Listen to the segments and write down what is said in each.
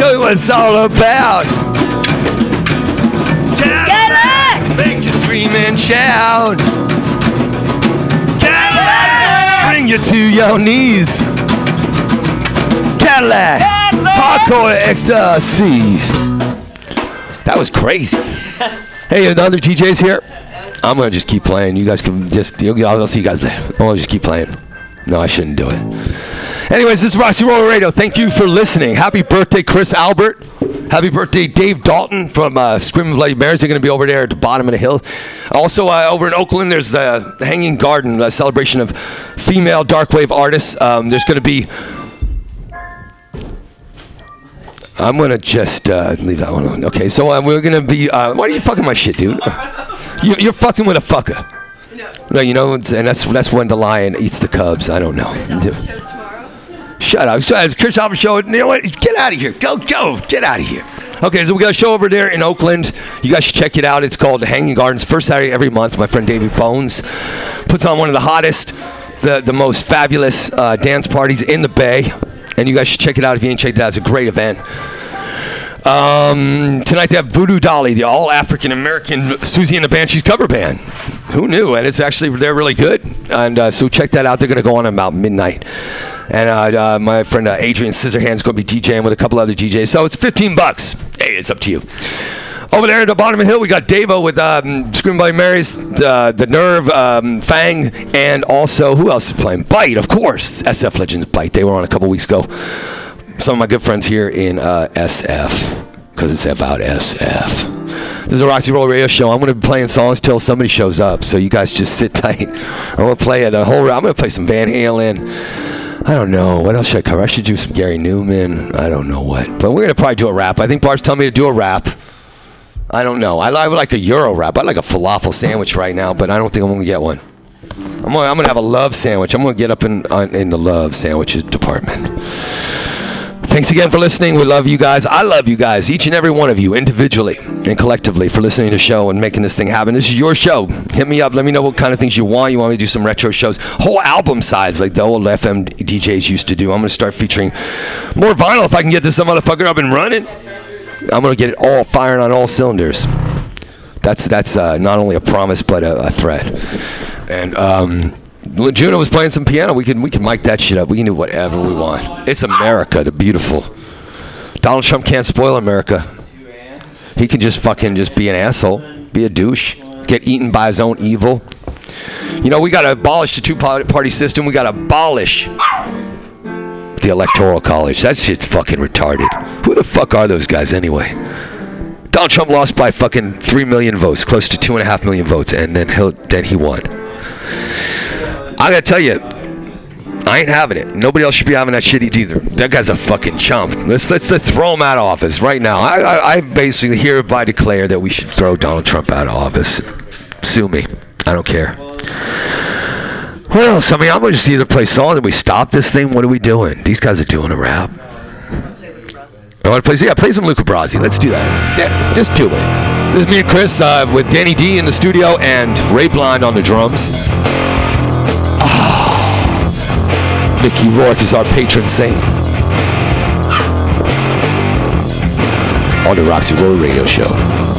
show you what it's all about. Cadillac! Make you scream and shout. Cadillac! Bring you to your knees. Cadillac! Hardcore ecstasy. That was crazy. Hey, another DJ's here. I'm gonna just keep playing. You guys can just. I'll see you guys later. I'm gonna just keep playing. No, I shouldn't do it. Anyways, this is Roxy Roller Radio. Thank you for listening. Happy birthday, Chris Albert. Happy birthday, Dave Dalton from uh, Screaming Bloody Marys. They're going to be over there at the bottom of the hill. Also, uh, over in Oakland, there's a Hanging Garden, a celebration of female dark wave artists. Um, there's going to be. I'm going to just uh, leave that one on. Okay, so uh, we're going to be. Uh, why are you fucking my shit, dude? You, you're fucking with a fucker. No, you know, and that's that's when the lion eats the cubs. I don't know. Shut up. Up. It's Chris Albert Show. You know what? Get out of here. Go, go. Get out of here. Okay, so we got a show over there in Oakland. You guys should check it out. It's called Hanging Gardens. First Saturday every month. My friend David Bones puts on one of the hottest, the, the most fabulous uh, dance parties in the Bay. And you guys should check it out if you ain't checked it out. It's a great event. Um, tonight they have Voodoo Dolly, the all African American Siouxsie and the Banshees cover band. Who knew? And it's actually, they're really good. And uh, so check that out. They're going to go on about midnight. And uh, uh, my friend uh, Adrian Scissorhands going to be DJing with a couple other DJs. So it's 15 bucks. Hey, it's up to you. Over there at the bottom of the hill, we got Davo with um, Scream by Marys, uh, The Nerve, um, Fang, and also, who else is playing? Bite, of course. SF Legends Bite. They were on a couple weeks ago some of my good friends here in uh, SF because it's about SF. This is a Roxy Roller Radio show. I'm going to be playing songs till somebody shows up. So you guys just sit tight. I'm going to play the whole. I'm going to play some Van Halen. I don't know what else should I cover. I should do some Gary Numan. I don't know what, but we're going to probably do a rap. I think Bart's telling me to do a rap. I don't know. I, I would like a Euro wrap. I'd like a falafel sandwich right now, but I don't think I'm going to get one. I'm going I'm to have a love sandwich. I'm going to get up in uh, in the love sandwiches department. Thanks again for listening. We love you guys. I love you guys, each and every one of you, individually and collectively, for listening to the show and making this thing happen. This is your show. Hit me up. Let me know what kind of things you want. You want me to do some retro shows, whole album sides like the old FM DJs used to do. I'm going to start featuring more vinyl if I can get this motherfucker up and running. I'm going to get it all firing on all cylinders. That's that's uh, not only a promise but a, a threat. And um, when Juno was playing some piano, we can we can mic that shit up. We can do whatever we want. It's America, the beautiful. Donald Trump can't spoil America. He can just fucking just be an asshole, be a douche, get eaten by his own evil. You know, we got to abolish the two-party system. We got to abolish the electoral college. That shit's fucking retarded. Who the fuck are those guys anyway? Donald Trump lost by fucking three million votes, close to two and a half million votes, and then he then he won. I gotta tell you, I ain't having it. Nobody else should be having that shit either. That guy's a fucking chump. Let's let's, let's throw him out of office right now. I, I I basically hereby declare that we should throw Donald Trump out of office. Sue me. I don't care. What else? I mean, I'm gonna just either play songs and we stop this thing. What are we doing? These guys are doing a rap. I want to play. Yeah, play some Luca Brasi. Let's do that. Yeah, just do it. This is me and Chris uh, with Danny D in the studio and Ray Blind on the drums. Mickey Rourke is our patron saint. On the Roxy Roller Radio Show.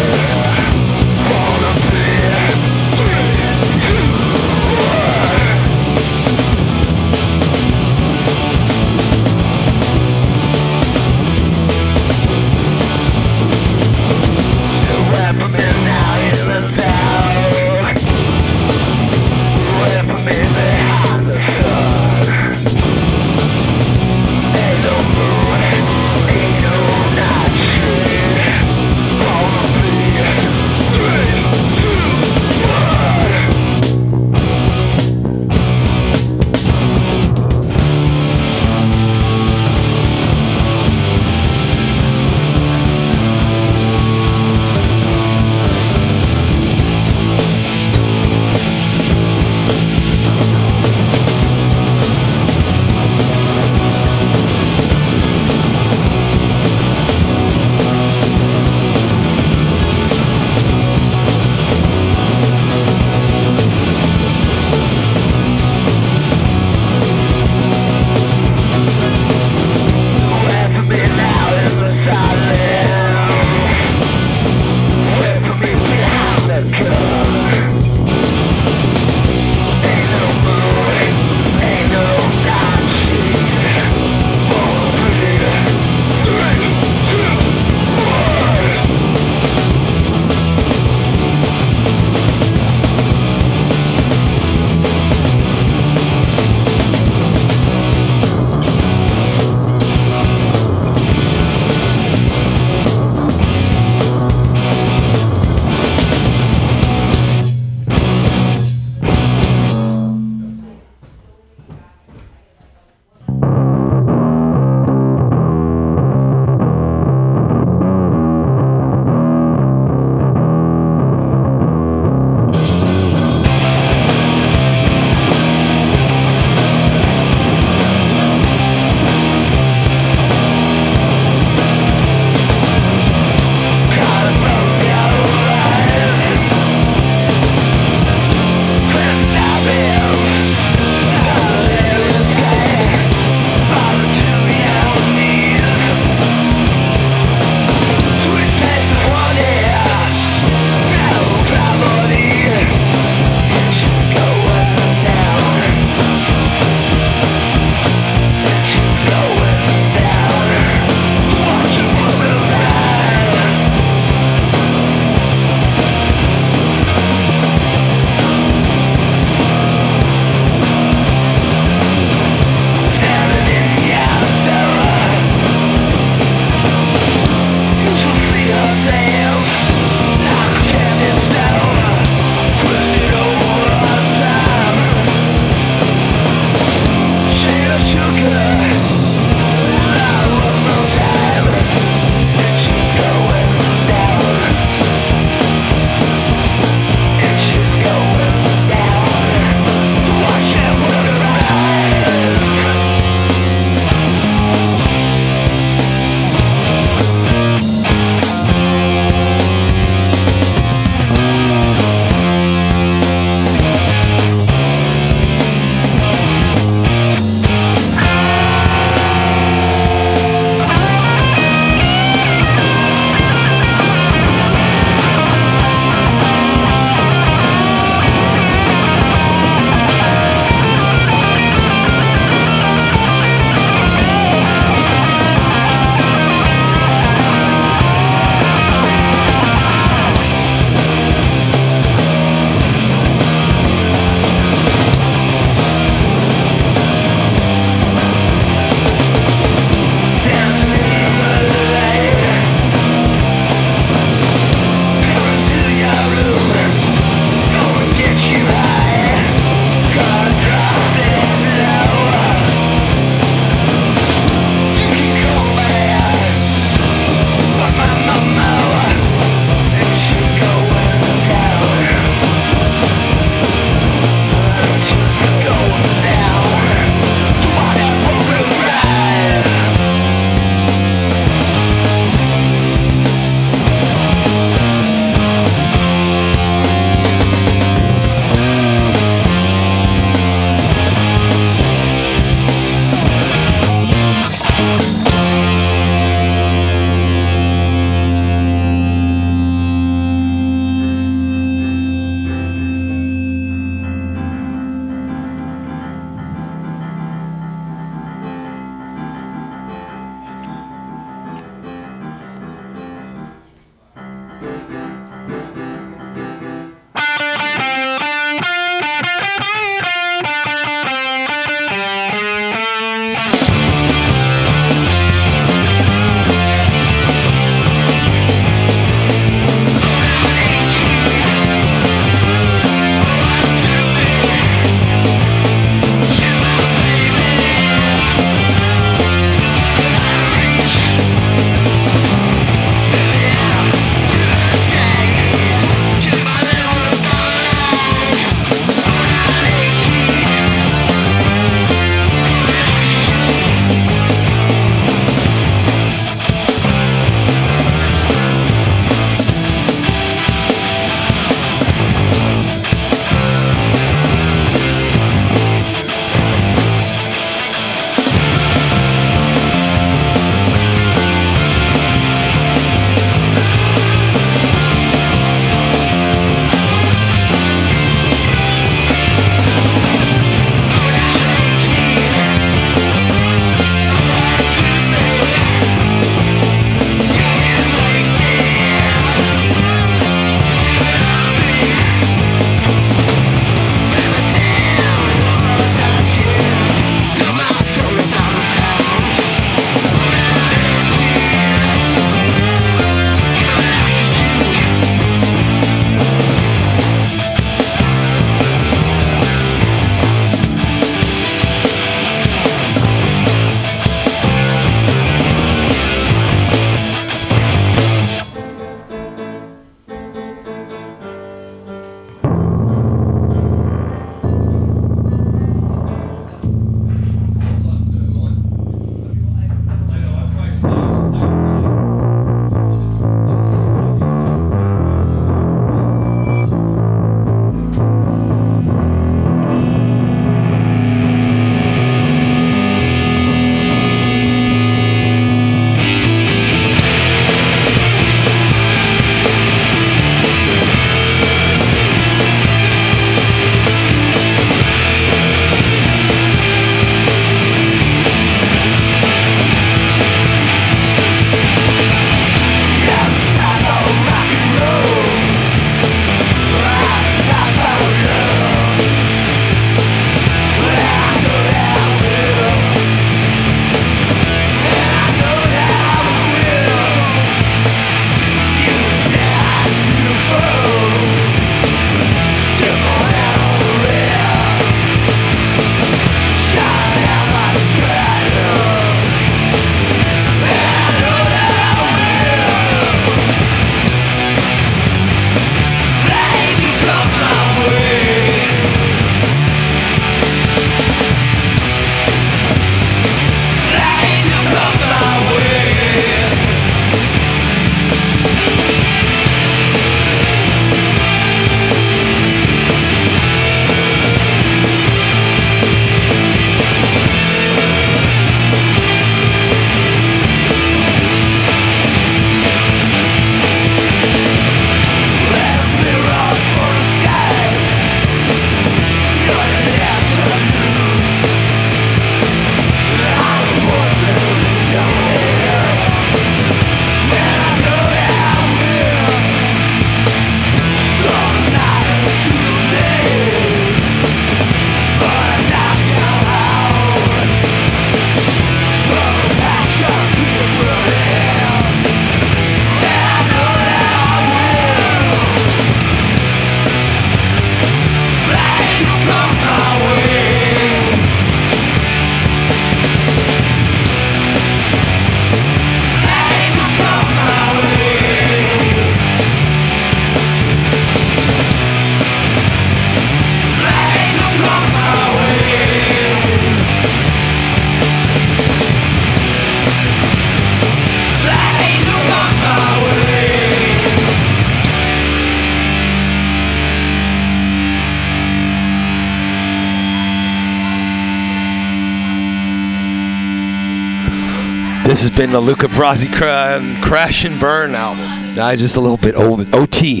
This has been the Luca Brasi cra- Crash and Burn album. I just a little bit OT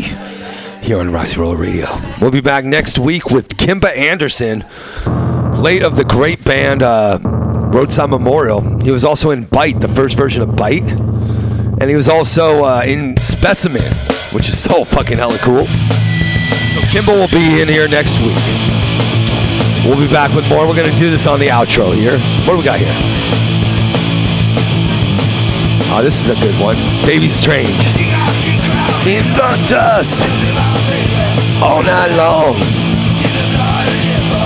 here on Roxy Roller Radio. We'll be back next week with Kimba Anderson, late of the great band uh, Roadside Memorial. He was also in Bite, the first version of Bite. And he was also uh, in Specimen, which is so fucking hella cool. So Kimba will be in here next week. We'll be back with more. We're going to do this on the outro here. What do we got here? Oh, this is a good one. Baby Strange. In the dust. All night long.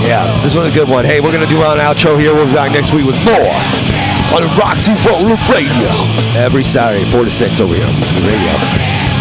Yeah, this was a good one. Hey, we're going to do our outro here. We'll be back next week with more on Roxy Roller Radio. Every Saturday, 4 to 6 over here Radio.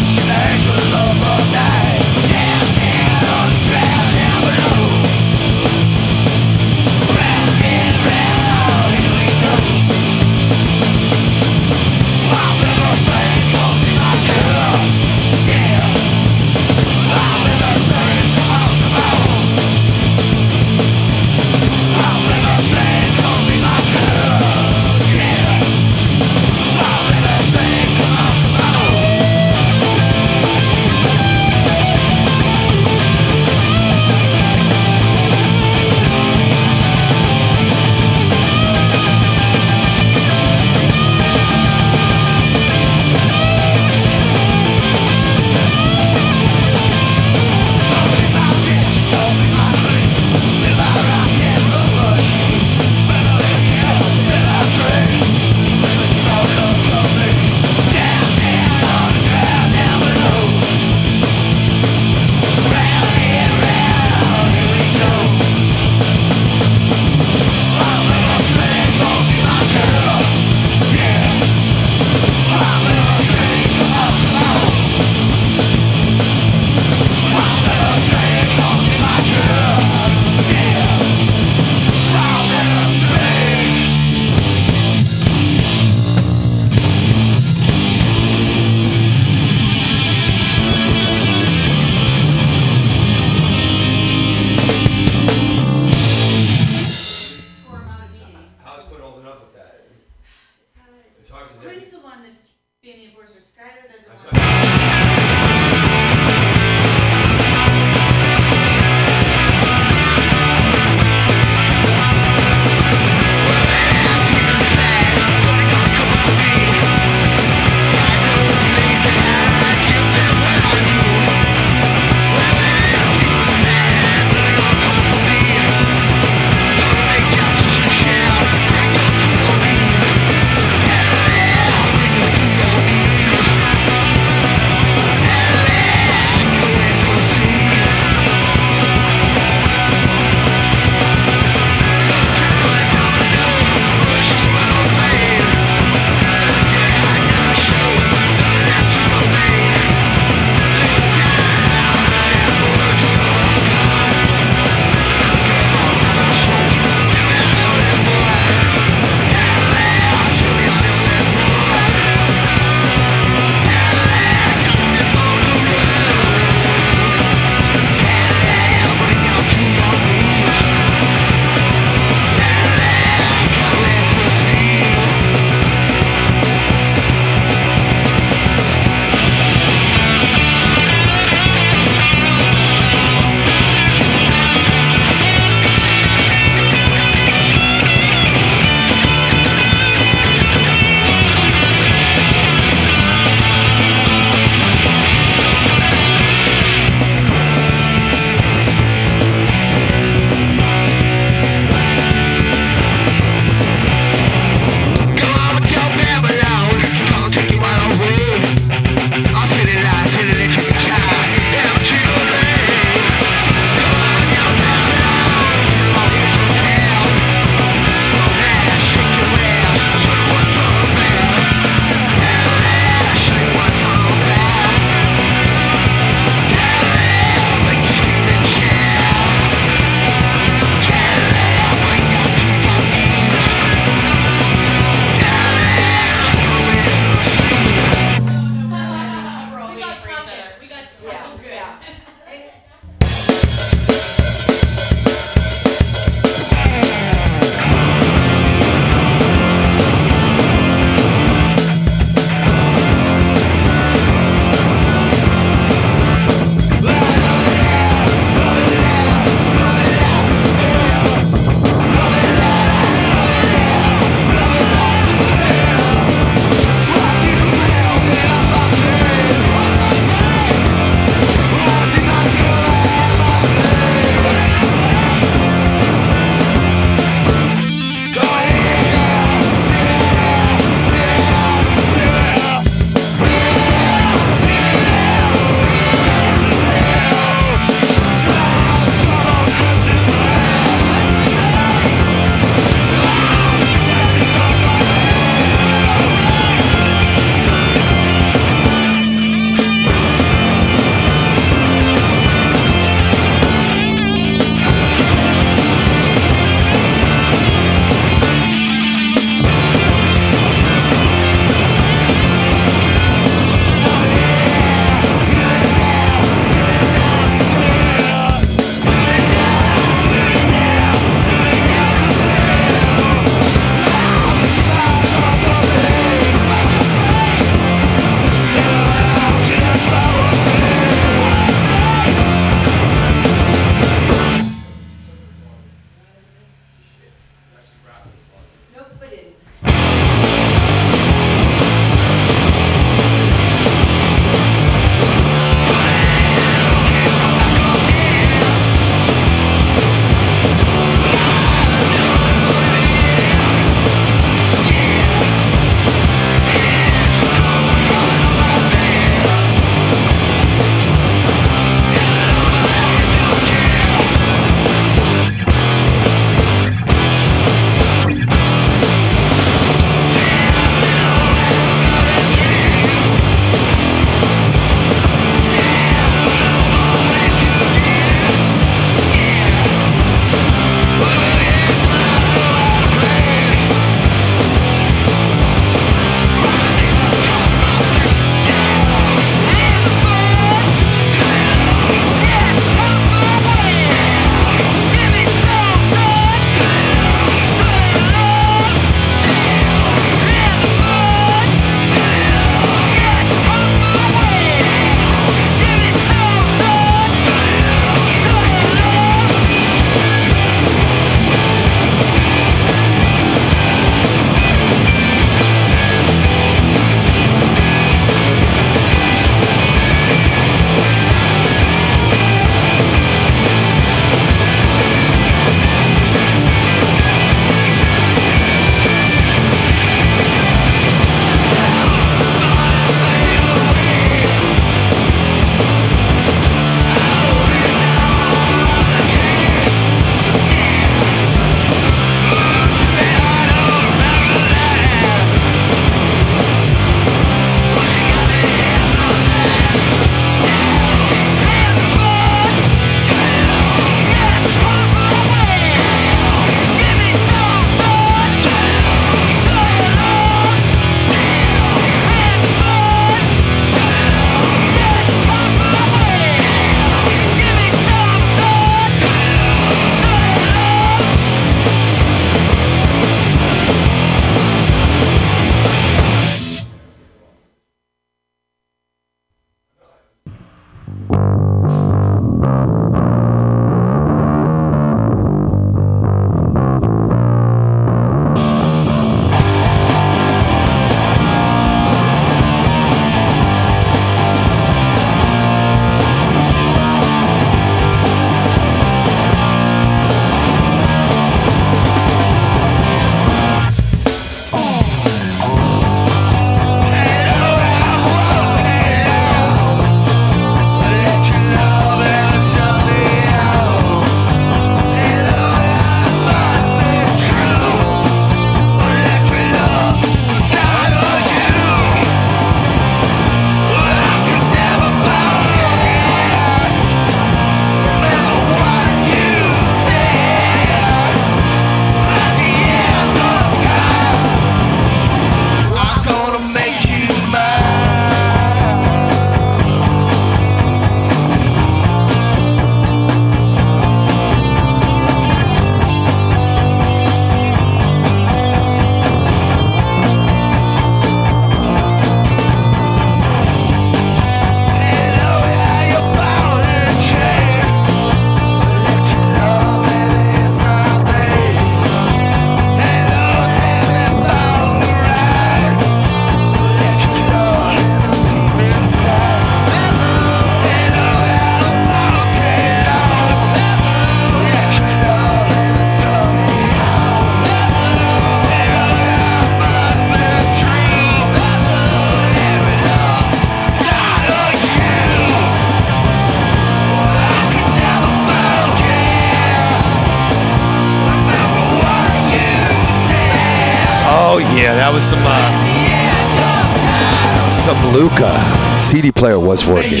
Was working.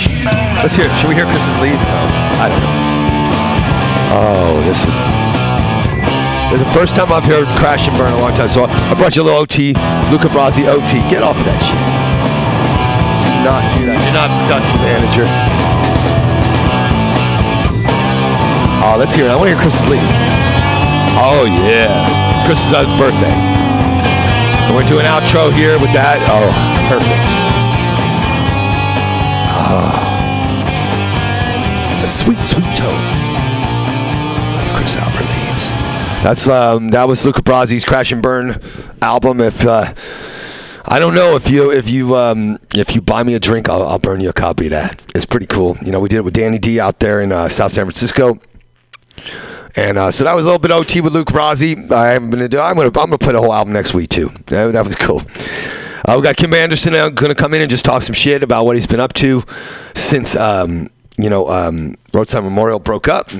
Let's hear. it. Should we hear Chris's lead? I don't know. Oh, this is. This is the first time I've heard Crash and Burn in a long time. So I brought you a little OT, Luca Brasi OT. Get off that shit. Do not do that. You're not production manager. Oh, let's hear it. I want to hear Chris's lead. Oh yeah, it's Chris's birthday. We're doing outro here with that. Oh, perfect. The sweet, sweet tone of Chris Albert leads. That's um, that was Luca Brasi's Crash and Burn album. If uh, I don't know if you if you um, if you buy me a drink, I'll, I'll burn you a copy of that. It's pretty cool. You know, we did it with Danny D out there in uh, South San Francisco. And uh, so that was a little bit OT with Luca Brasi. I'm gonna do. I'm gonna. I'm gonna play the whole album next week too. That, that was cool. Uh, we got Kim Anderson uh, gonna come in and just talk some shit about what he's been up to since um, you know um, Roadside Memorial broke up,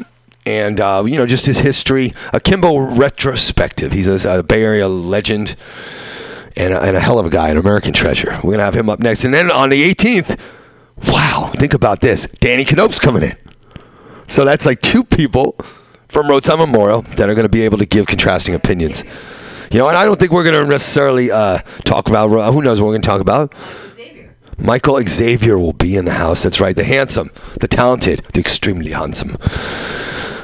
and uh, you know just his history. A Kimbo retrospective. He's a, a Bay Area legend and a, and a hell of a guy, an American treasure. We're gonna have him up next, and then on the 18th. Wow, think about this. Danny Knope's coming in. So that's like two people from Roadside Memorial that are going to be able to give contrasting opinions. You know, and I don't think we're going to necessarily uh, talk about, who knows what we're going to talk about. Xavier. Michael Xavier will be in the house. That's right. The handsome, the talented, the extremely handsome.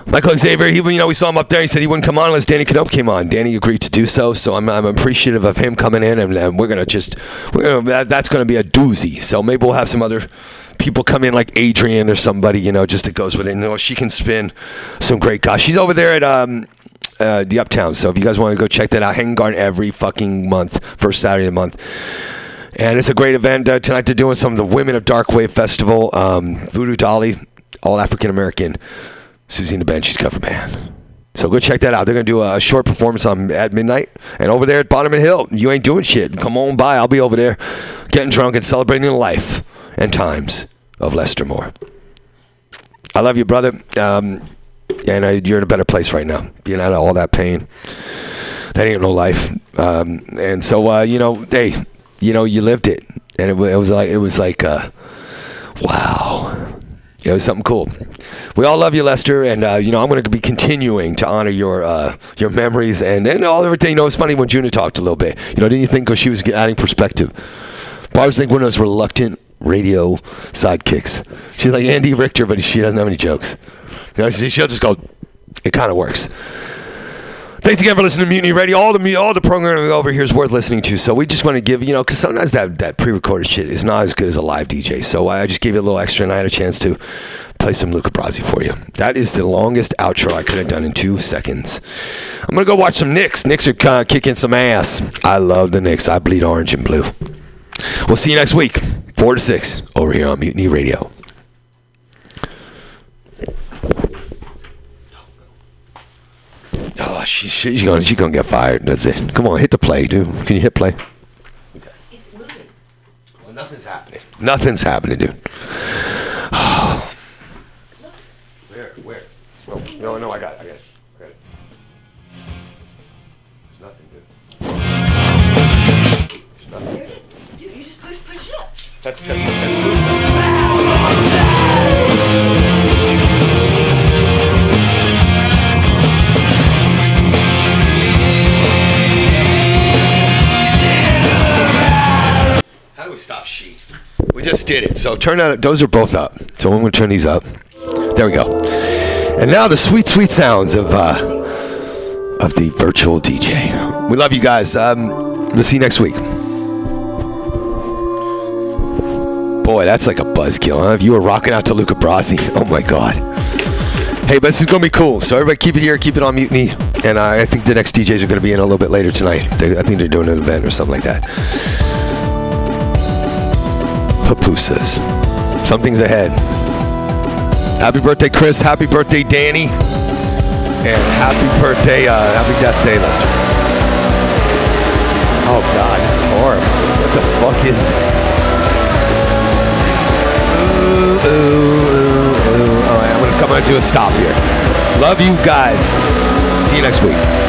Michael Xavier, he, you know, we saw him up there. He said he wouldn't come on unless Danny Knope came on. Danny agreed to do so, so I'm, I'm appreciative of him coming in, and, and we're gonna just, we're gonna, that, that's gonna be a doozy. So maybe we'll have some other people come in like Adrian or somebody, you know, just that goes with it. You know, she can spin some great gosh. She's over there at um, uh, the Uptown. So if you guys want to go check that out, Hanging Garden every fucking month, first Saturday of the month. And it's a great event uh, tonight. They're doing some of the Women of Dark Wave Festival, um, Voodoo Dolly, all African American, the Banshees cover band. So go check that out. They're gonna do a short performance on at midnight, and over there at Bottom Hill, you ain't doing shit. Come on by. I'll be over there, getting drunk and celebrating the life and times of Lester Moore. I love you, brother. Um, and uh, you're in a better place right now, being out of all that pain. That ain't no life. Um, and so, uh, you know, hey, you know, you lived it, and it, it was like it was like, uh, wow, it was something cool. We all love you, Lester, and uh, you know I'm going to be continuing to honor your uh, your memories and and all everything. You know, it's funny when Juna talked a little bit. You know, didn't you think because she was adding perspective? But I was like one of those reluctant radio sidekicks. She's like Andy Richter, but she doesn't have any jokes. You know, she- she'll just go. It kind of works. Thanks again for listening to Mutiny Radio. All the all the programming over here is worth listening to. So we just want to give you know because sometimes that that pre-recorded shit is not as good as a live DJ. So I just gave you a little extra, and I had a chance to play some Luca Brasi for you. That is the longest outro I could have done in two seconds. I'm gonna go watch some Knicks. Knicks are kind of kicking some ass. I love the Knicks. I bleed orange and blue. We'll see you next week, four to six, over here on Mutiny Radio. Oh, she, she's gonna she's gonna get fired. That's it. Come on, hit the play, dude. Can you hit play? Okay. It's moving. Well, nothing's happening. Nothing's happening, dude. where? Where? Oh, no, no, I got it. I got it. I got it. There's nothing, dude. There's nothing. There it is. Dude, you just push, push it up. That's that's that's. How stop sheet? We just did it. So turn that. Those are both up. So I'm going to turn these up. There we go. And now the sweet, sweet sounds of uh, of the virtual DJ. We love you guys. Um, we'll see you next week. Boy, that's like a buzzkill, huh? If you were rocking out to Luca Brasi, oh my god. Hey, but this is gonna be cool. So everybody, keep it here, keep it on mutiny, and I, I think the next DJs are gonna be in a little bit later tonight. They, I think they're doing an event or something like that. Papusas, something's ahead. Happy birthday, Chris. Happy birthday, Danny. And happy birthday, uh, happy death day, Lester. Oh God, this is horrible. What the fuck is this? Ooh, ooh, ooh, ooh. All right, I'm gonna come and do a stop here. Love you guys. See you next week.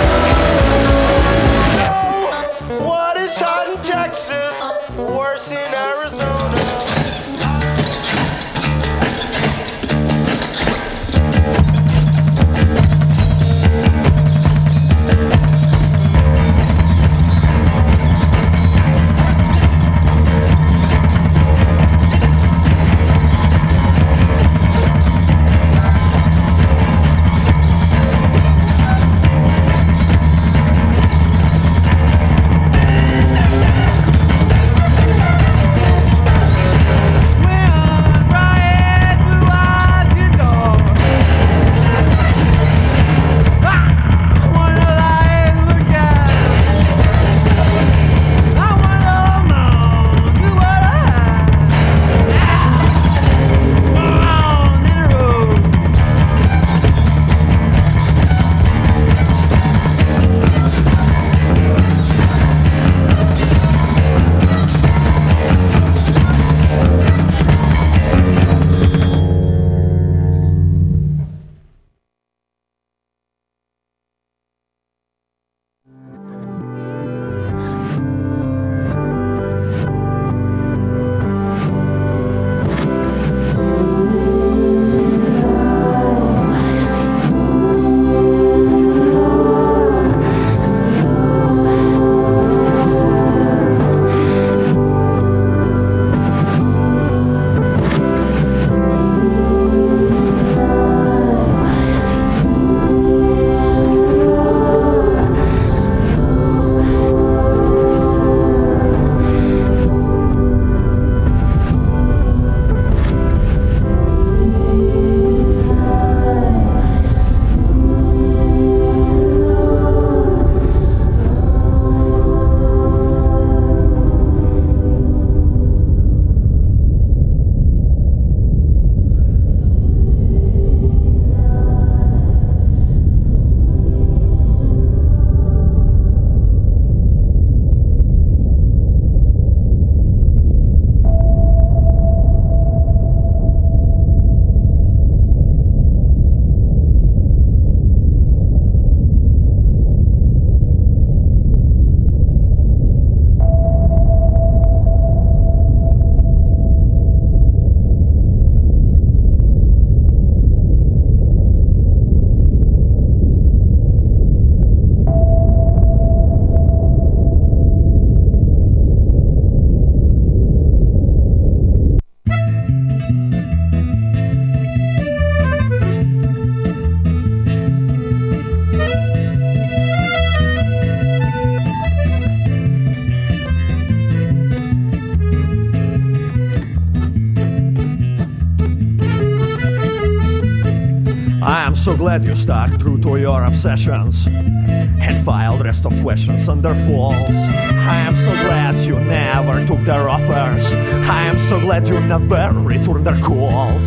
Glad you stuck true to your obsessions and filed rest of questions under flaws. I am so glad you never took their offers. I am so glad you never returned their calls.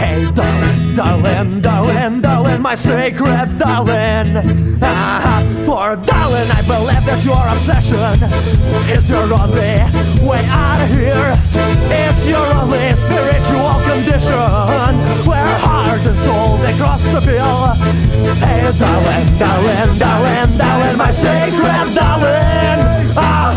Hey, darling, darling, darling, darling, my sacred darling. Ah, for darling, I believe that your obsession is your only way out of here. It's your only spiritual condition where heart and soul they cross the bill. Hey, darling, darling, darling, darling, my sacred darling. Ah,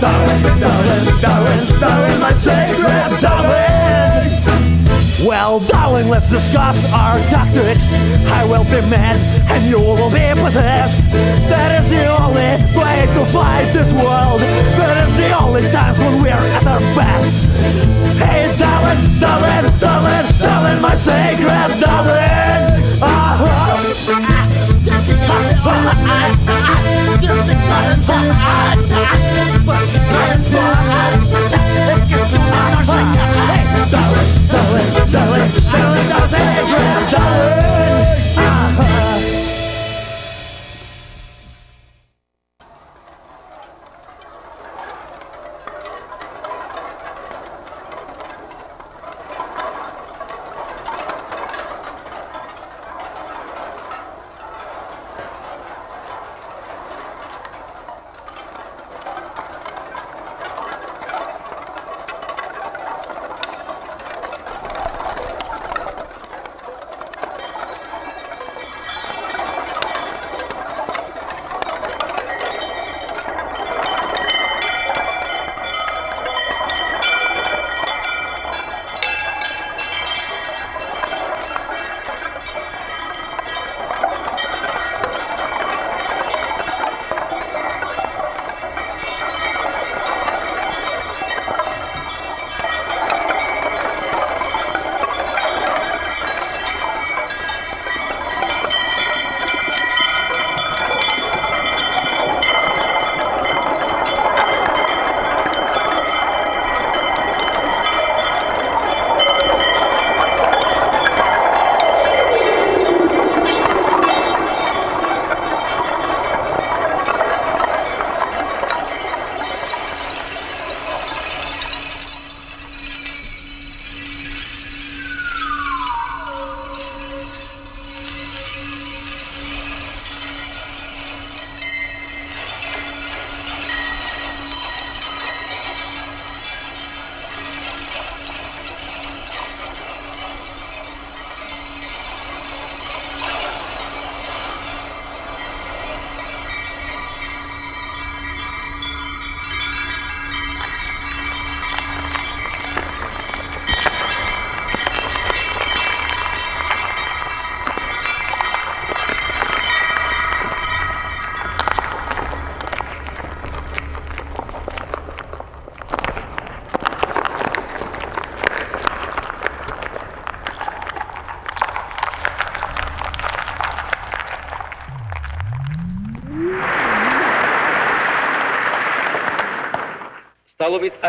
darling, darling, darling, darling, my sacred darling. Well, darling, let's discuss our tactics. I will be mad and you will be possessed. That is the only way to fight this world. That is the only times when we're at our best. Hey, darling, darling, darling, darling, my sacred darling. Ah,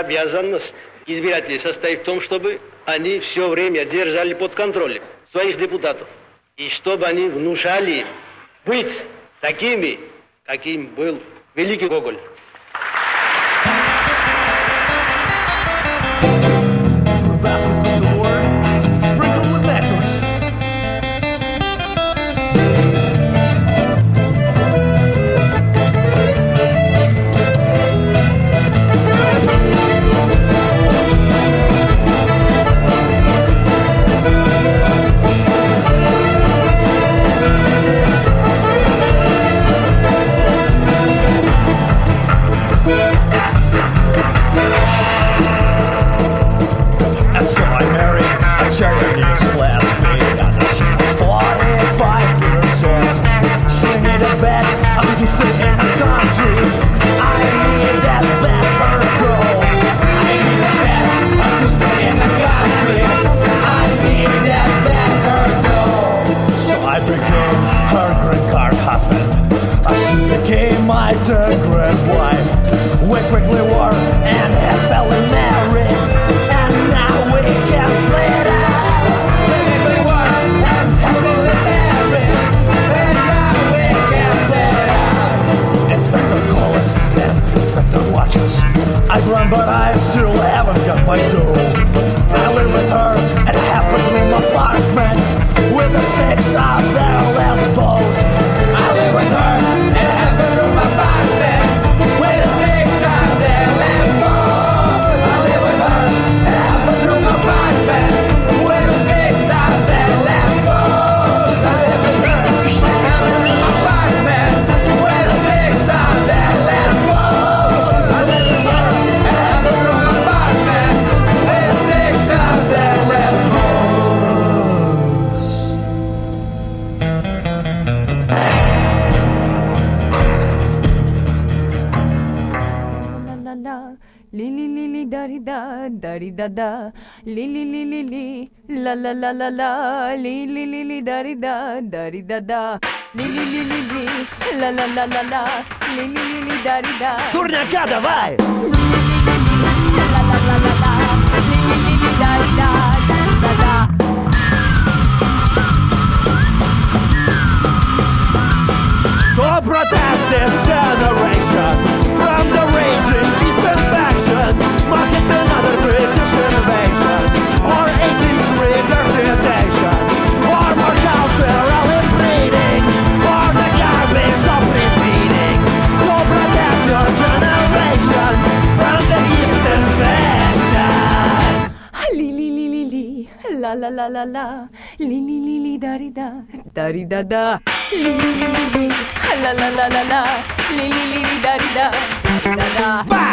обязанность избирателей состоит в том, чтобы они все время держали под контролем своих депутатов. И чтобы они внушали быть такими, каким был великий Гоголь. la la la la la, li li li li da di da, da di da da, li li li li li, la la la la la, li li li li da di da. Турняка давай! La la la la la, li li li li da di da, da di da da. To protect this generation from the raging Eastern faction, market another British La la la la li li li li da di da, da di da da, li li li li li, la la la la la, li li li li da di da, da da.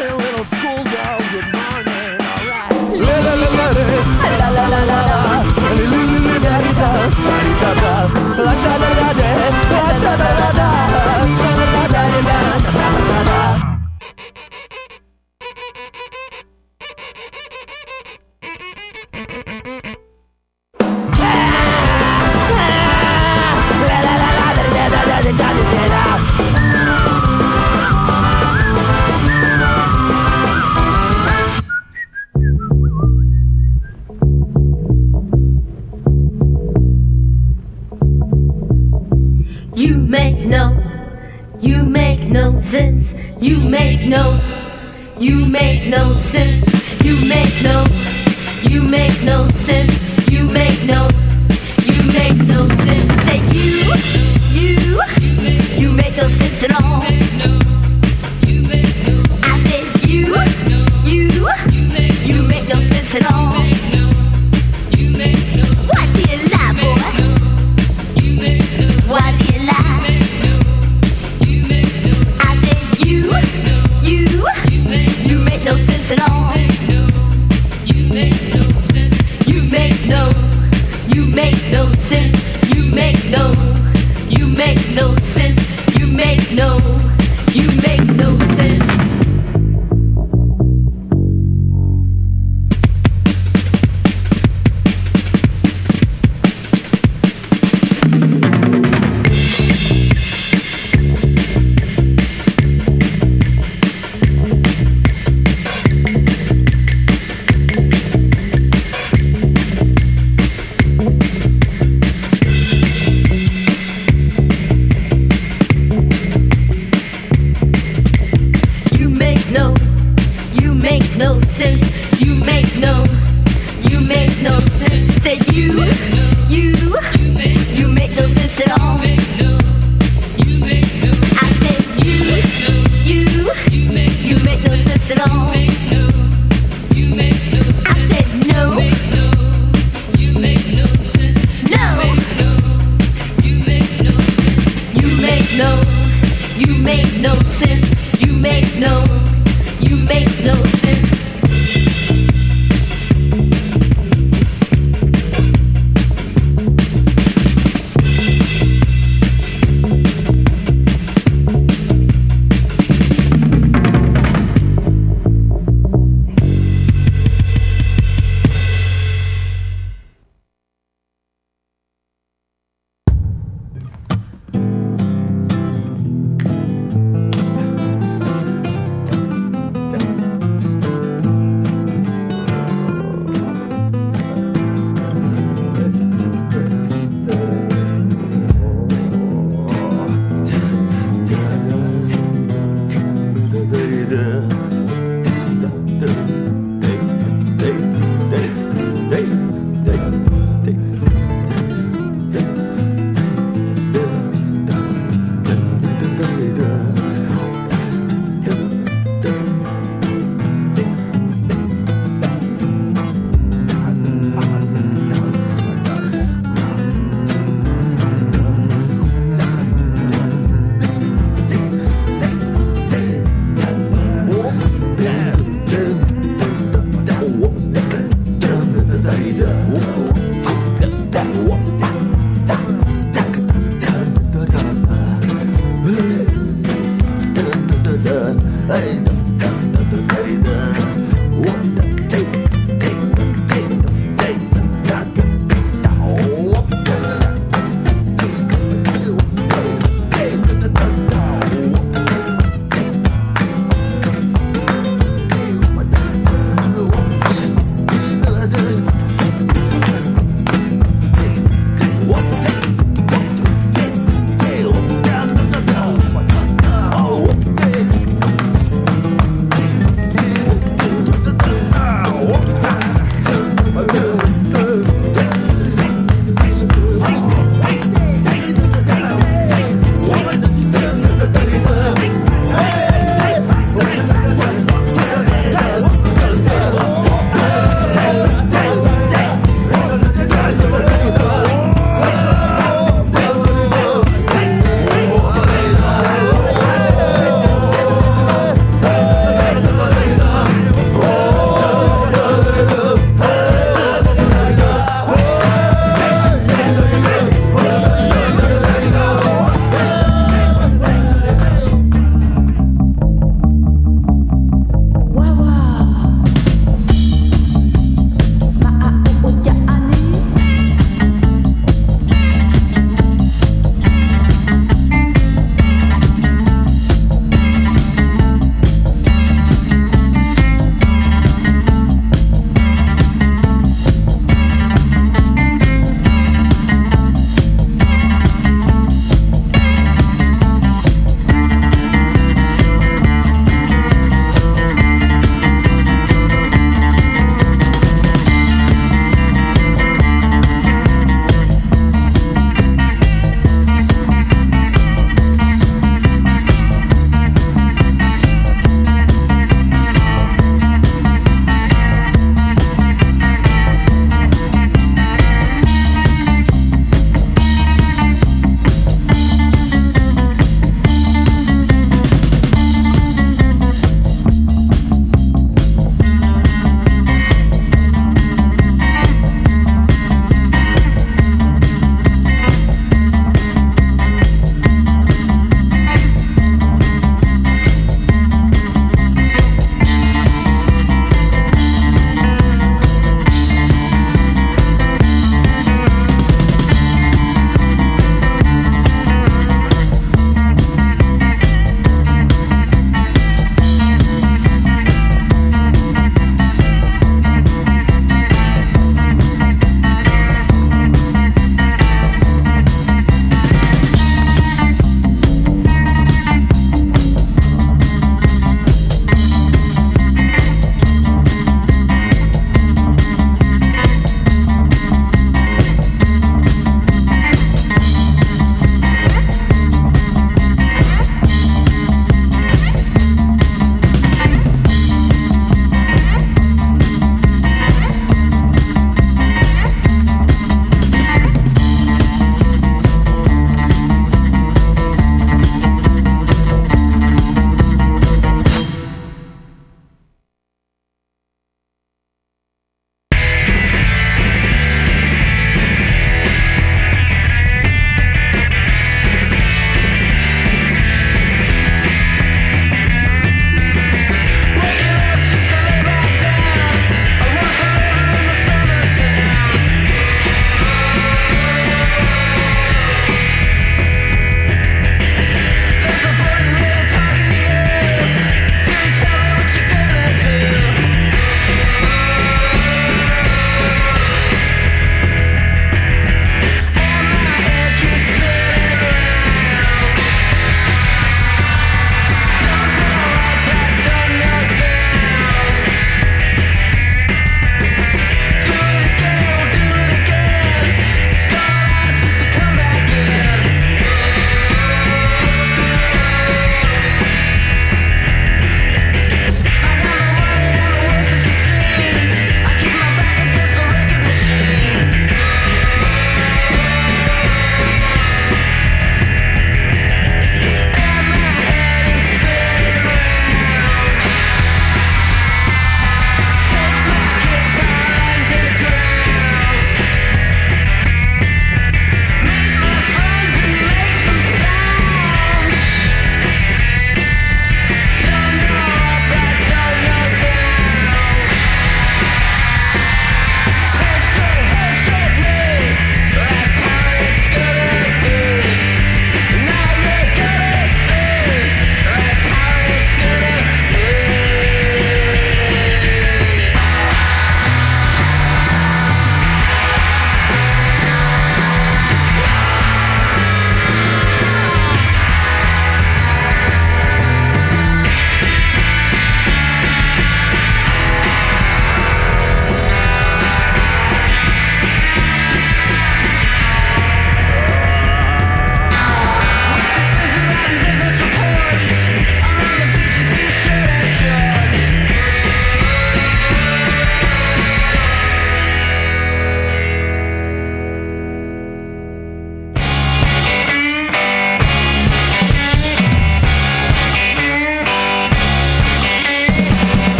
Morning, little schoolgirl. Good morning. All right. La la la la la, li li li li da da, da da da, la da da da da, la da da da da, la la la da da, You make no, you make no sense. You make no, you make no sense. You make no, you make no sense. You make no, you make no sense. Say you, you, you make no sense at all.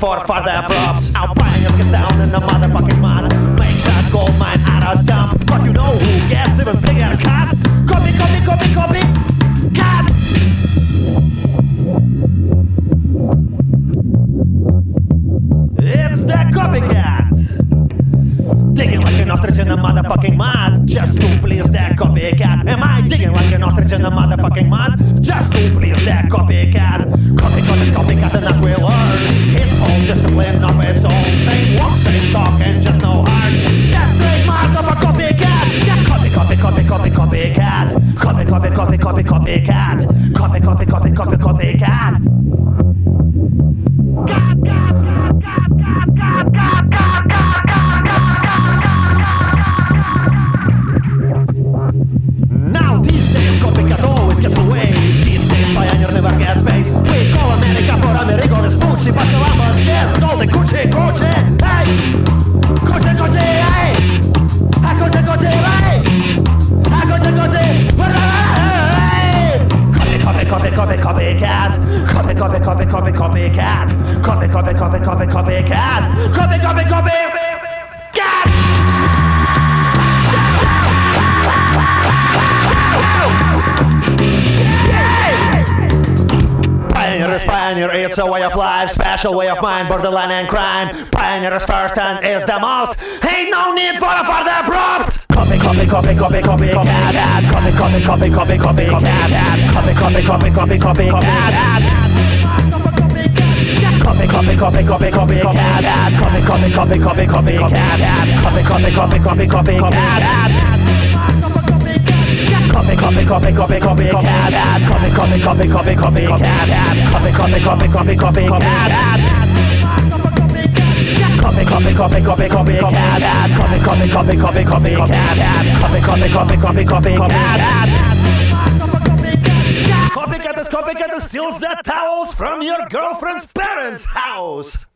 For further special way of mind, borderline and crime. Pioneer is first and is the most. Ain't no need for a further props. Copy, copy, copy, copy, copy, cat. Copy, copy, copy, copy, copy, cat. Copy, copy, copy, copy, copy, cat. Copy, copy, copy, copy, copy, cat. Copy, copy, copy, copy, copy, cat. Copy, copy, copy, copy, copy, cat. Copy, copy, copy, copy, copy, cat. Copy, copy, copy, copy, copy, cat. Copy, copy, copy, copy, copy, cat. Copy, copy, copy, copy, copy, cat. Copy, copy, copy, copy, copy, cat. Copy, copy, copy, copy, copy, cat. Copycat is copycat steals the towels from your girlfriend's parents' house.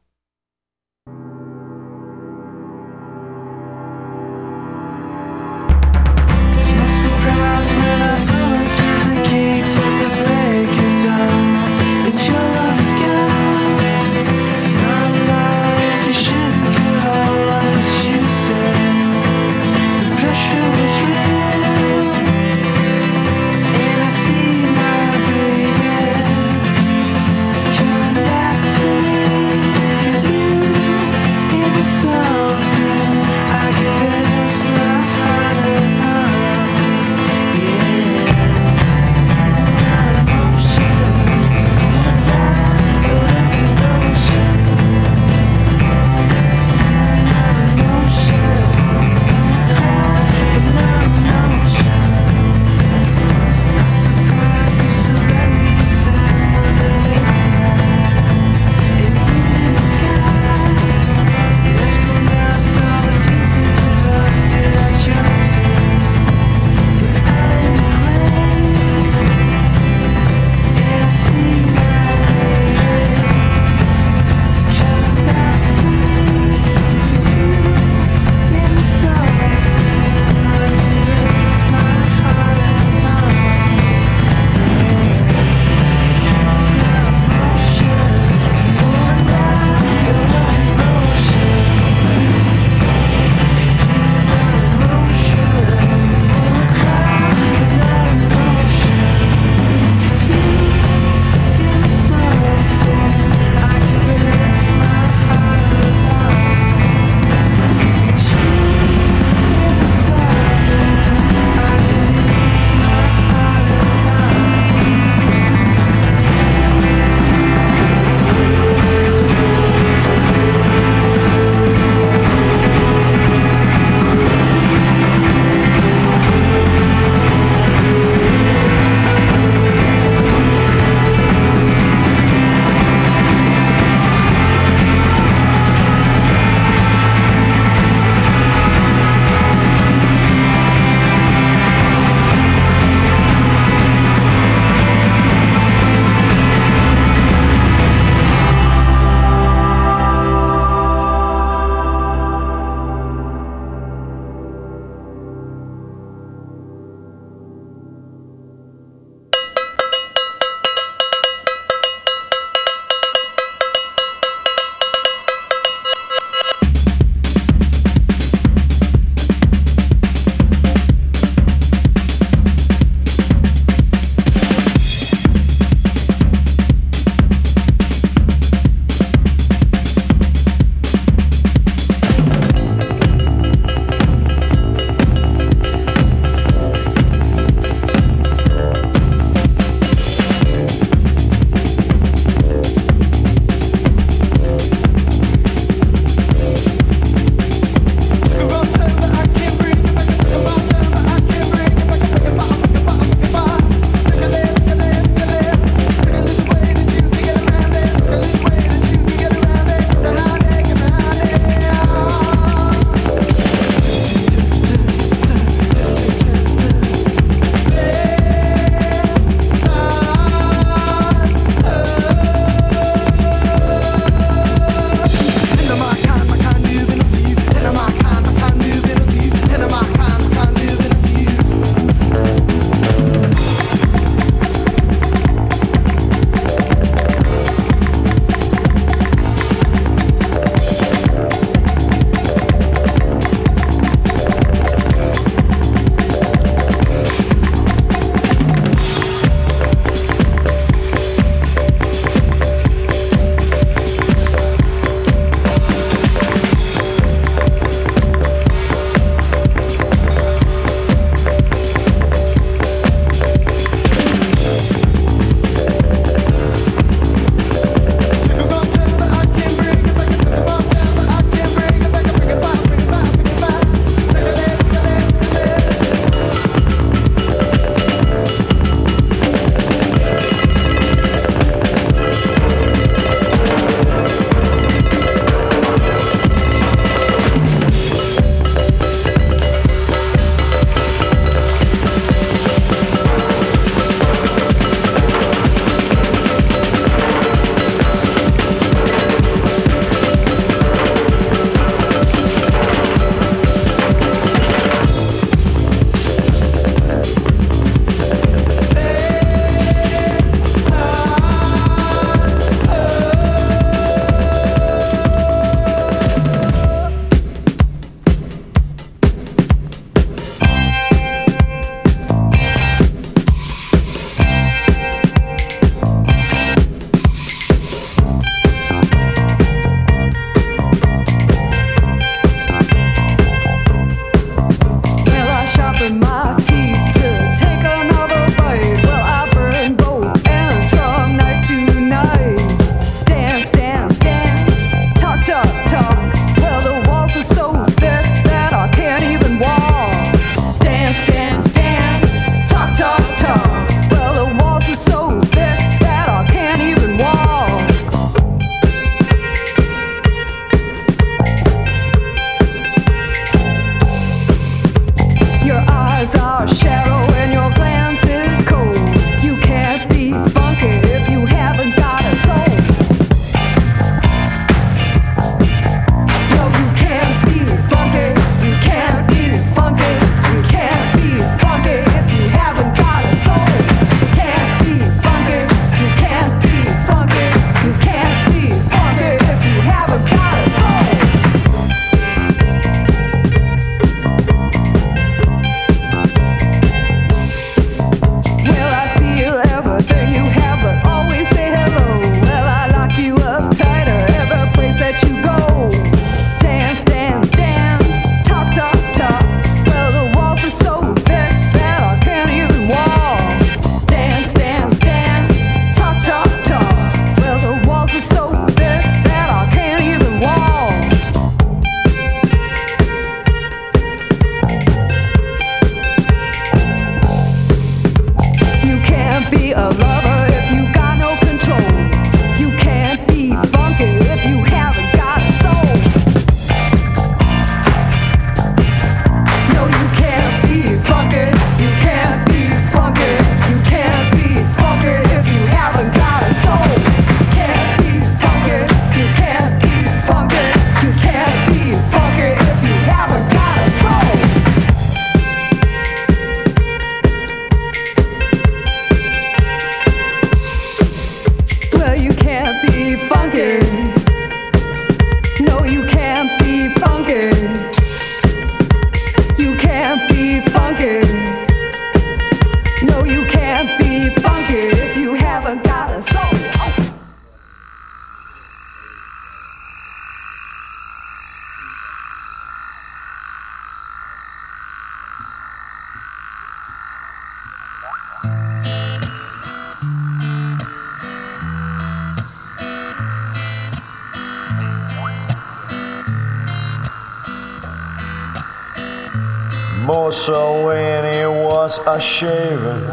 A shaving,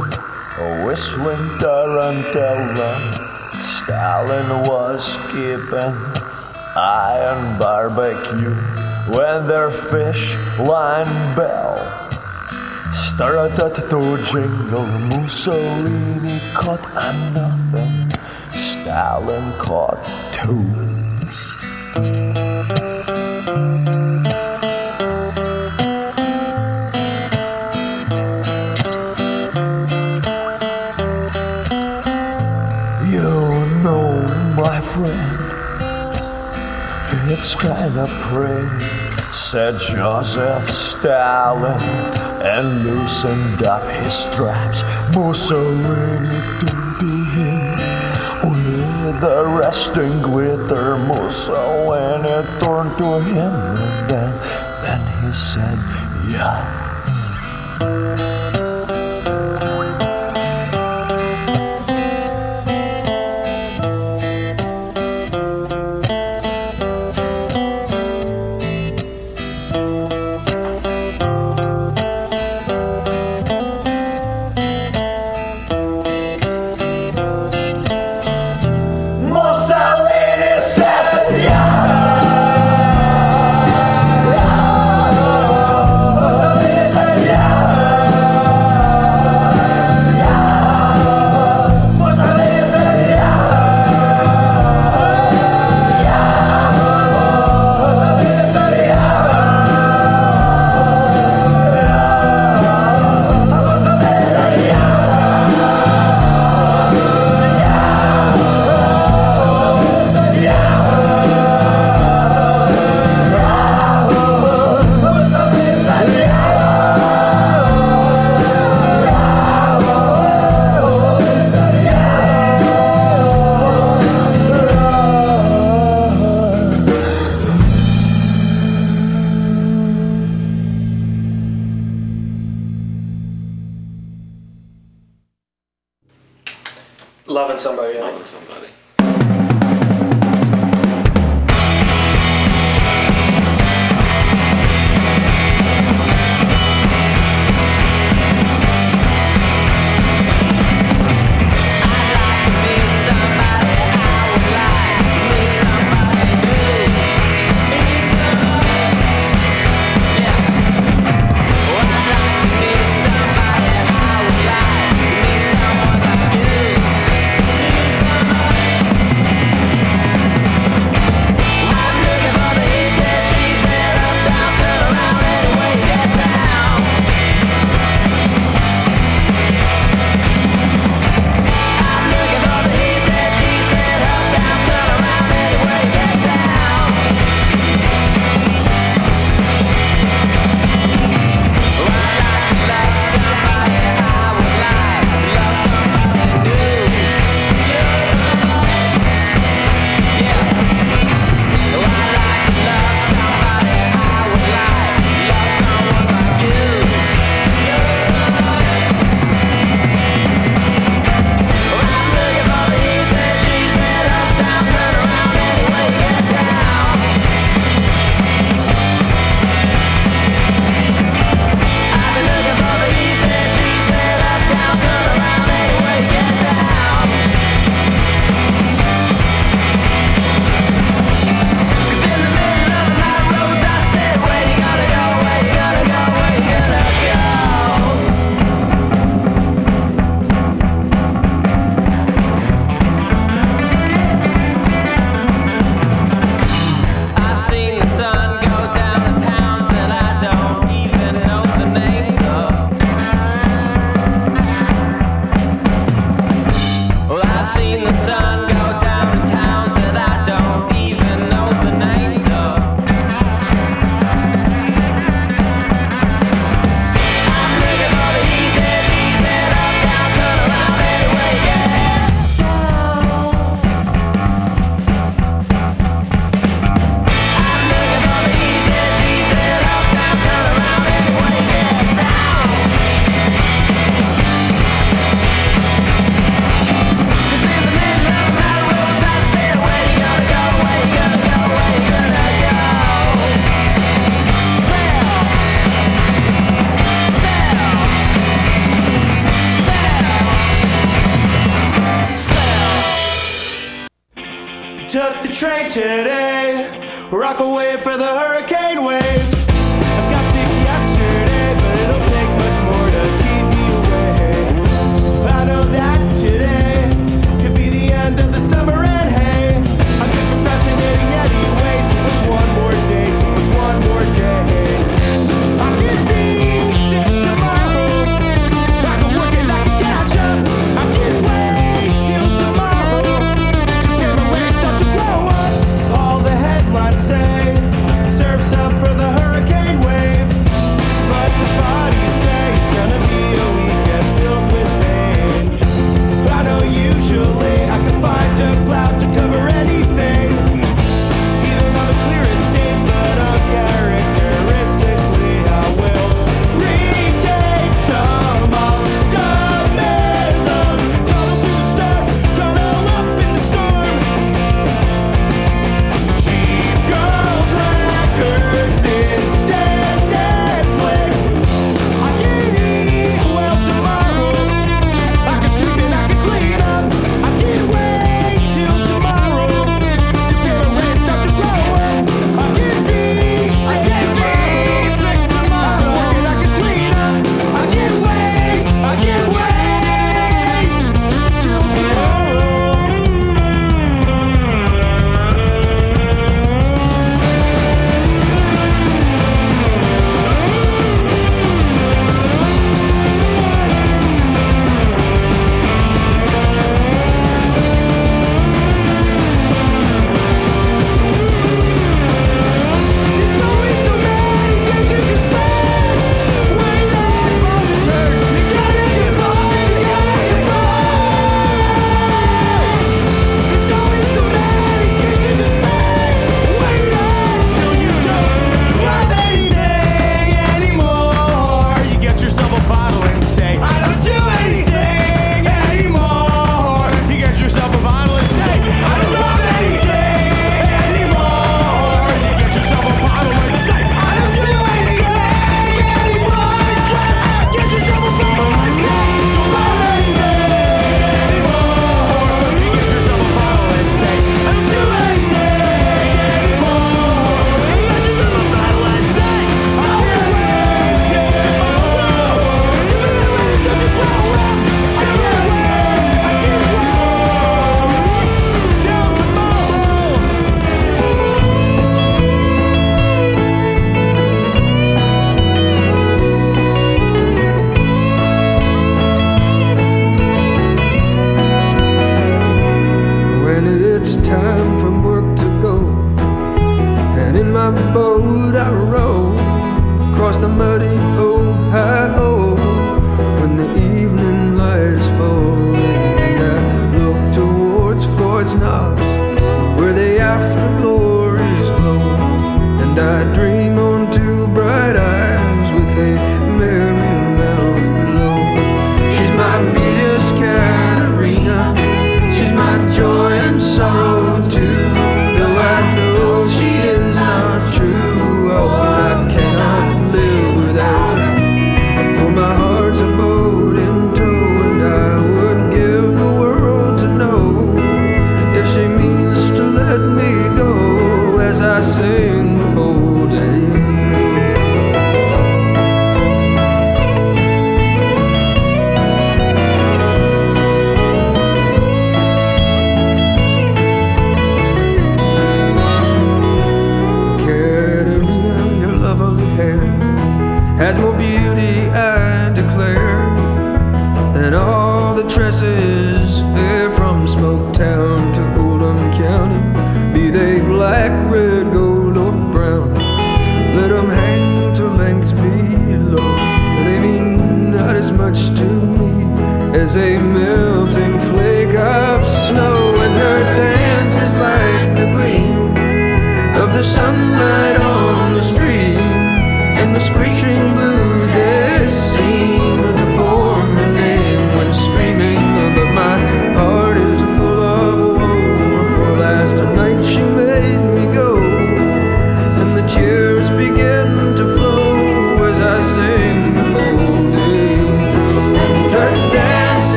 a whistling tarantella. Stalin was keeping iron barbecue when their fish line bell started to jingle. Mussolini caught nothing, Stalin caught two. It's kinda pretty, said Joseph Stalin and loosened up his straps. Mussolini to be him with the resting glitter. Mussolini turned to him and then, then he said, Yeah.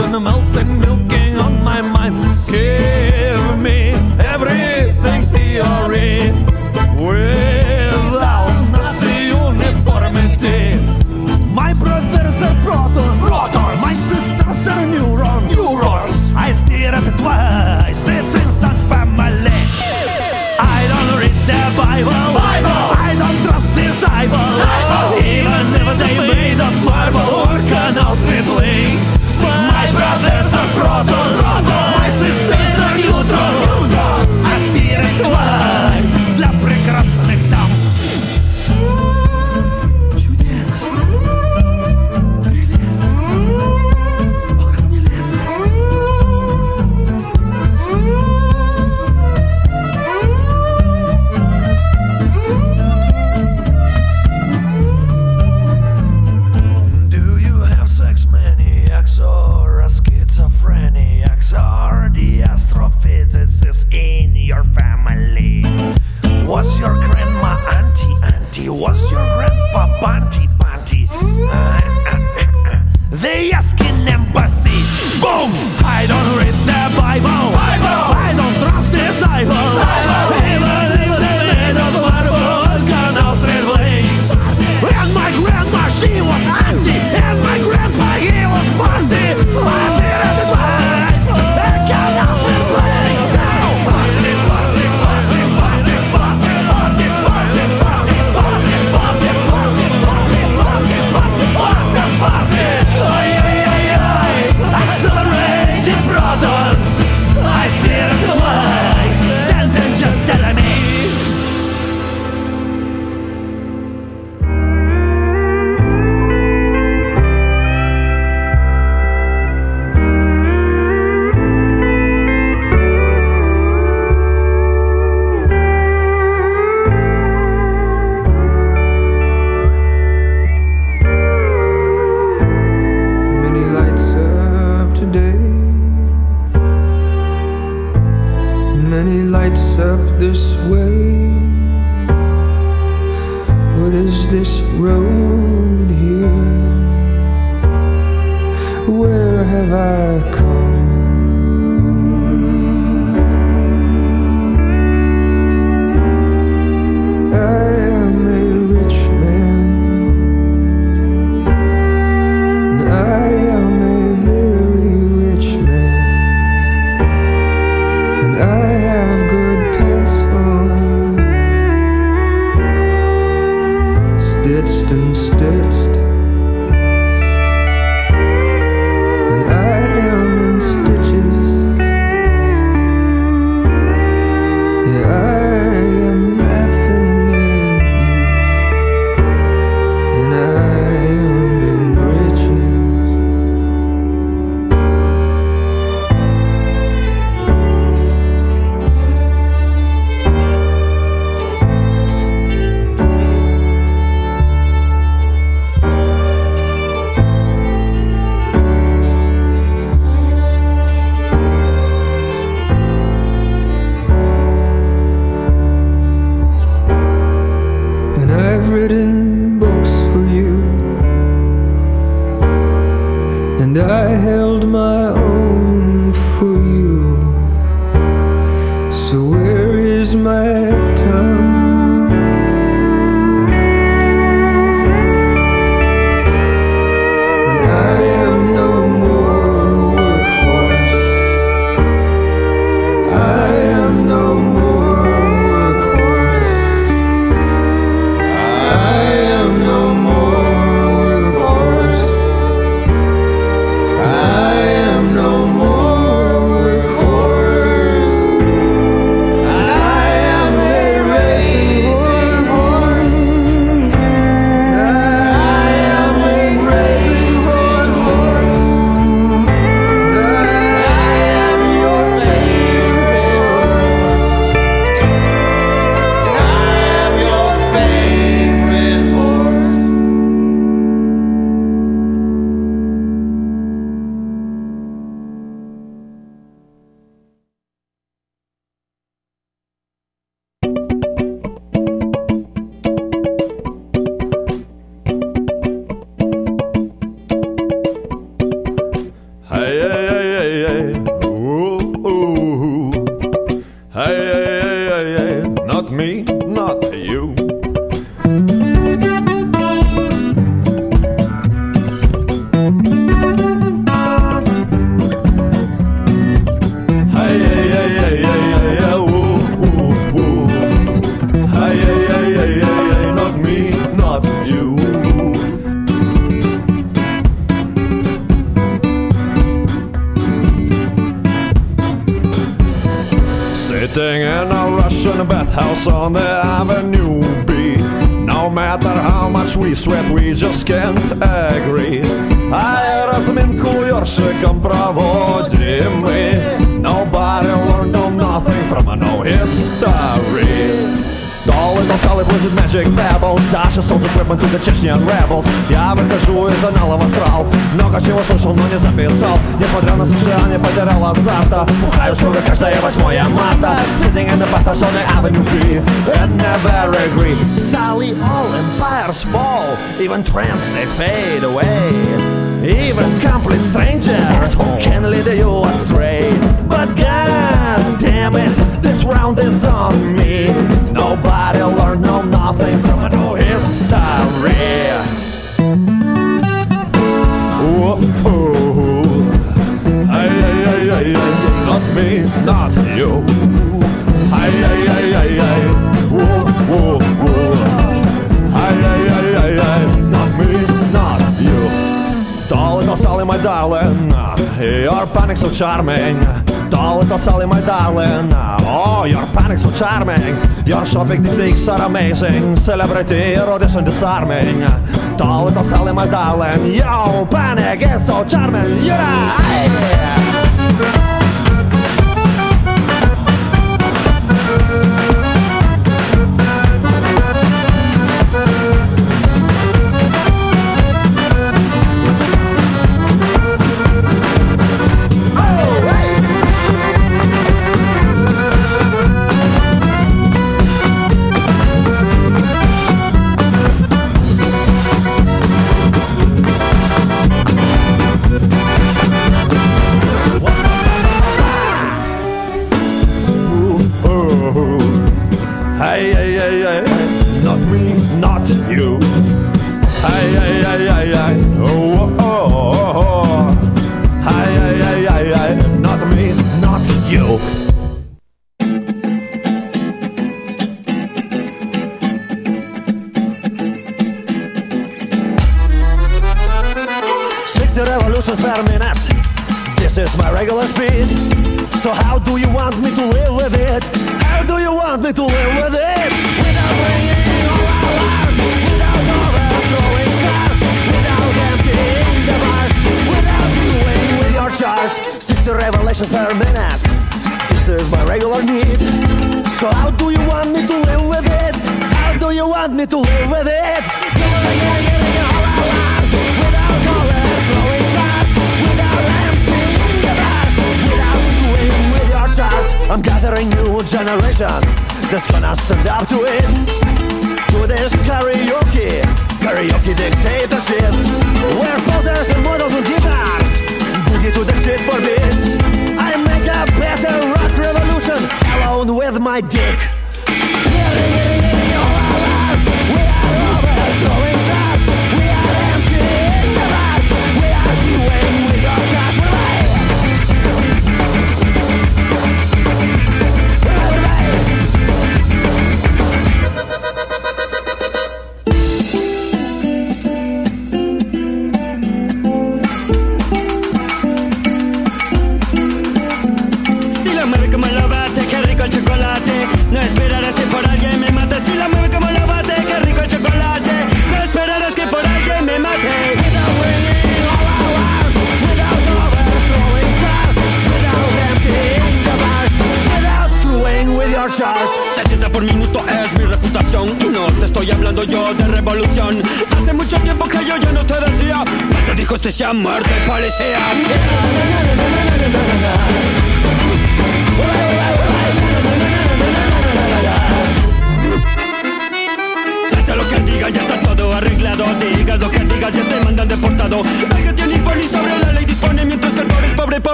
Shunamel Vixar amazing, celebrity audition disarming. Tautos Elima darling, yo, panic! Is so charming, you're right.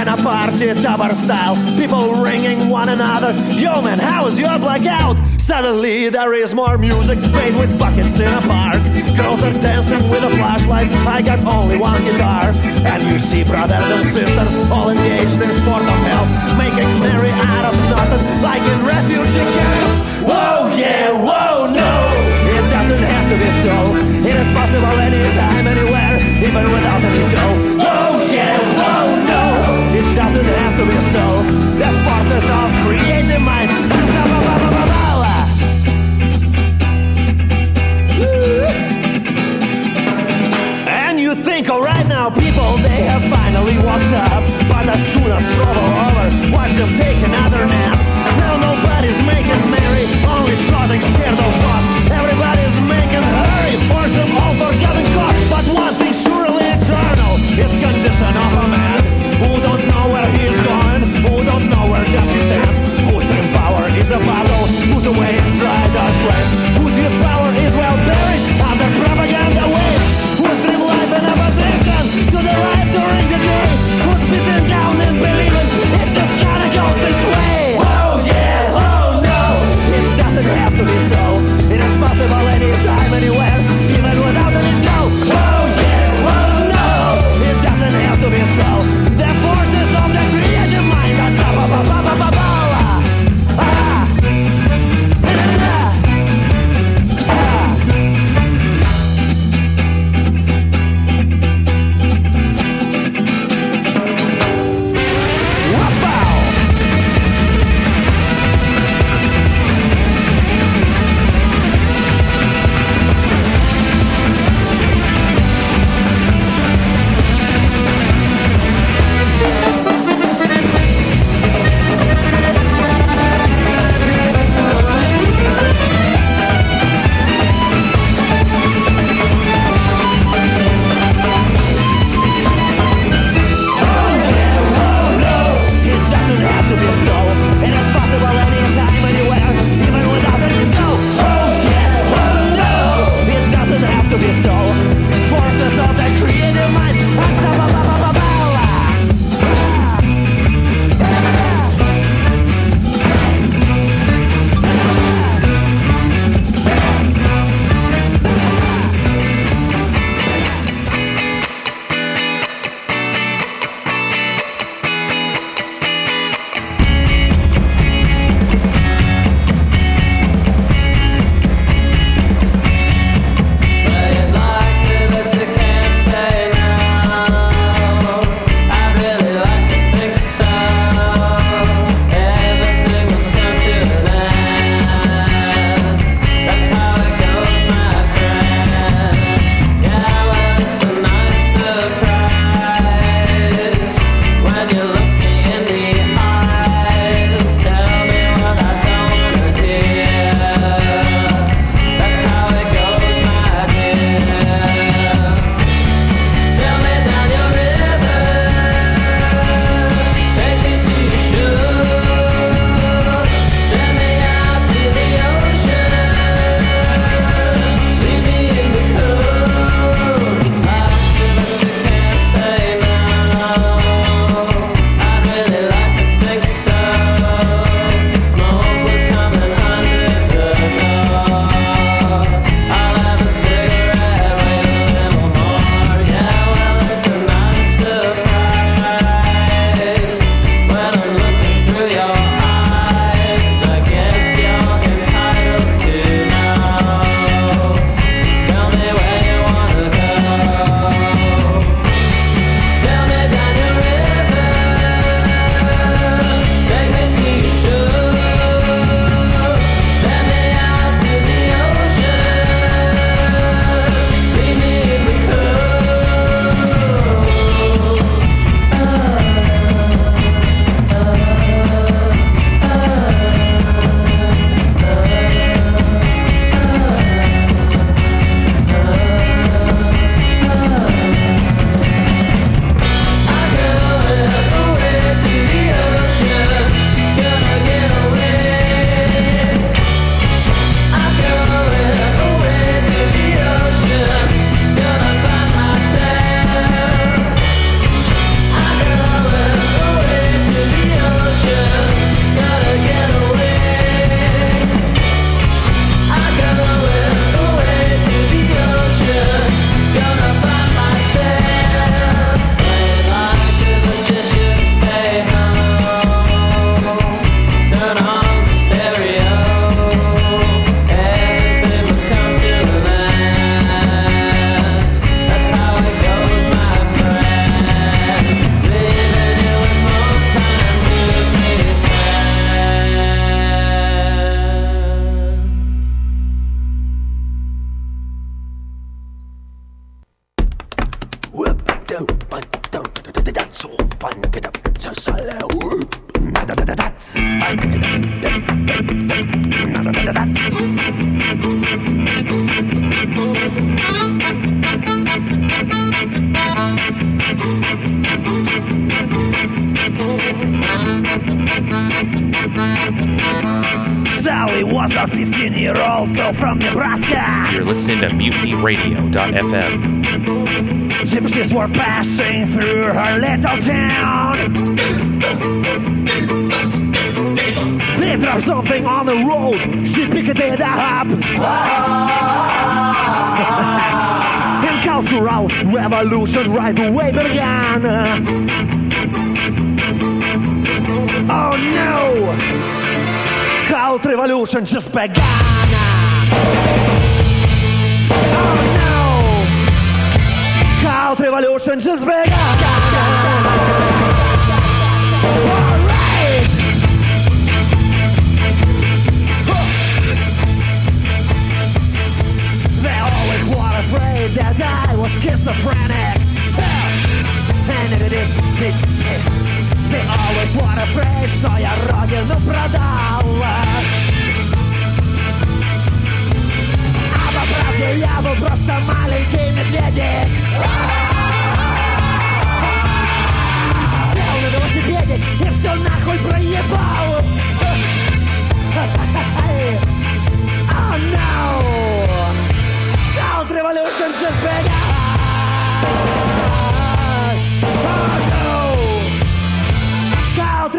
and a party tower style. People ringing one another. Yo, man, how's your blackout? Suddenly there is more music played with buckets in a park. Girls are dancing with a flashlight. I got only one guitar. And you see brothers and sisters all engaged in sport of hell, making merry out of nothing like in refugee camp. Whoa, yeah, whoa, no. It doesn't have to be so. It is possible anytime, anywhere, even without any dough. to be so. The forces of creative mind. And you think, alright now, people, they have finally walked up. But as soon as trouble over, watch them take another nap. Now nobody's making merry, only trotting scared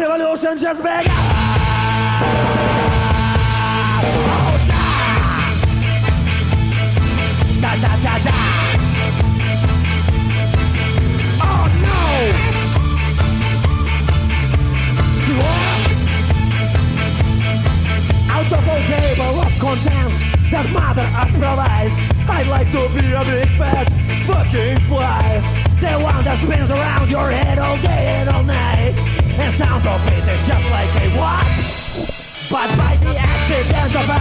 all oh, table of contents that Mother Earth provides, I'd like to be a big fat fucking fly. The one that spins around your head all day and all night. And sound of it is just like a what? But by the accident of a,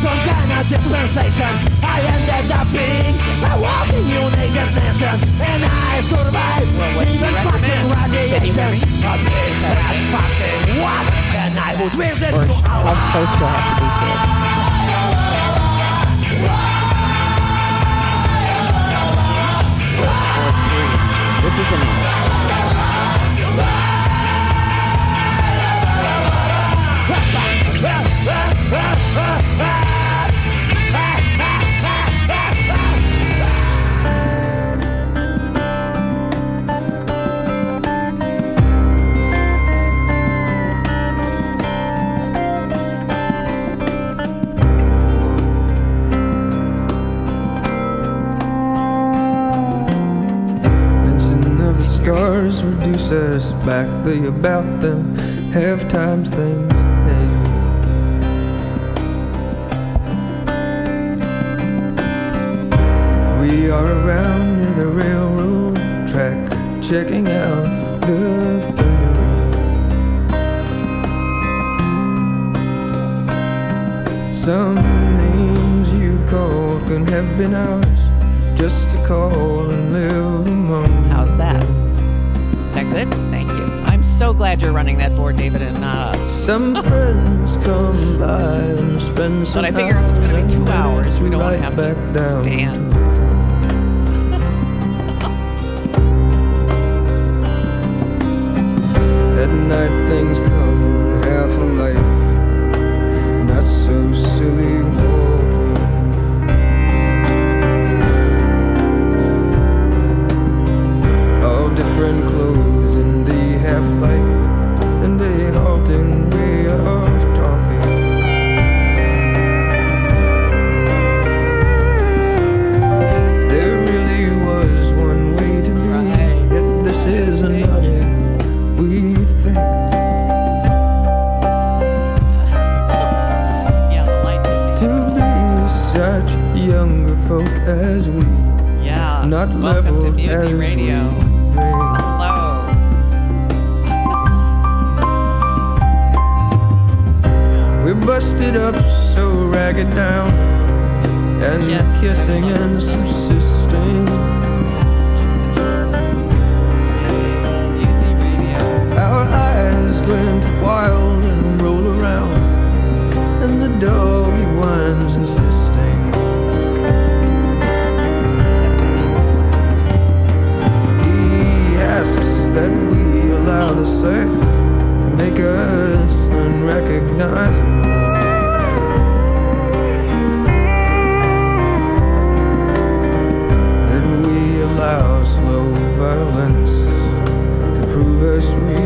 some kind of dispensation, I ended up being a walking unique nation. And I survived even fucking radiation. A big fat fucking what? And I would visit Or you how close do I have to be to it? Or three. This is an reduce us back. They about them half times things. Hey. Around near the railroad track, checking out the thundering. Some names you called couldn't have been ours, just to call and live among. How's that? Is that good? Thank you. I'm so glad you're running that board, David, and not us. Some friends come by and spend some But I figure it's going to be two hours, we don't want to have to stand.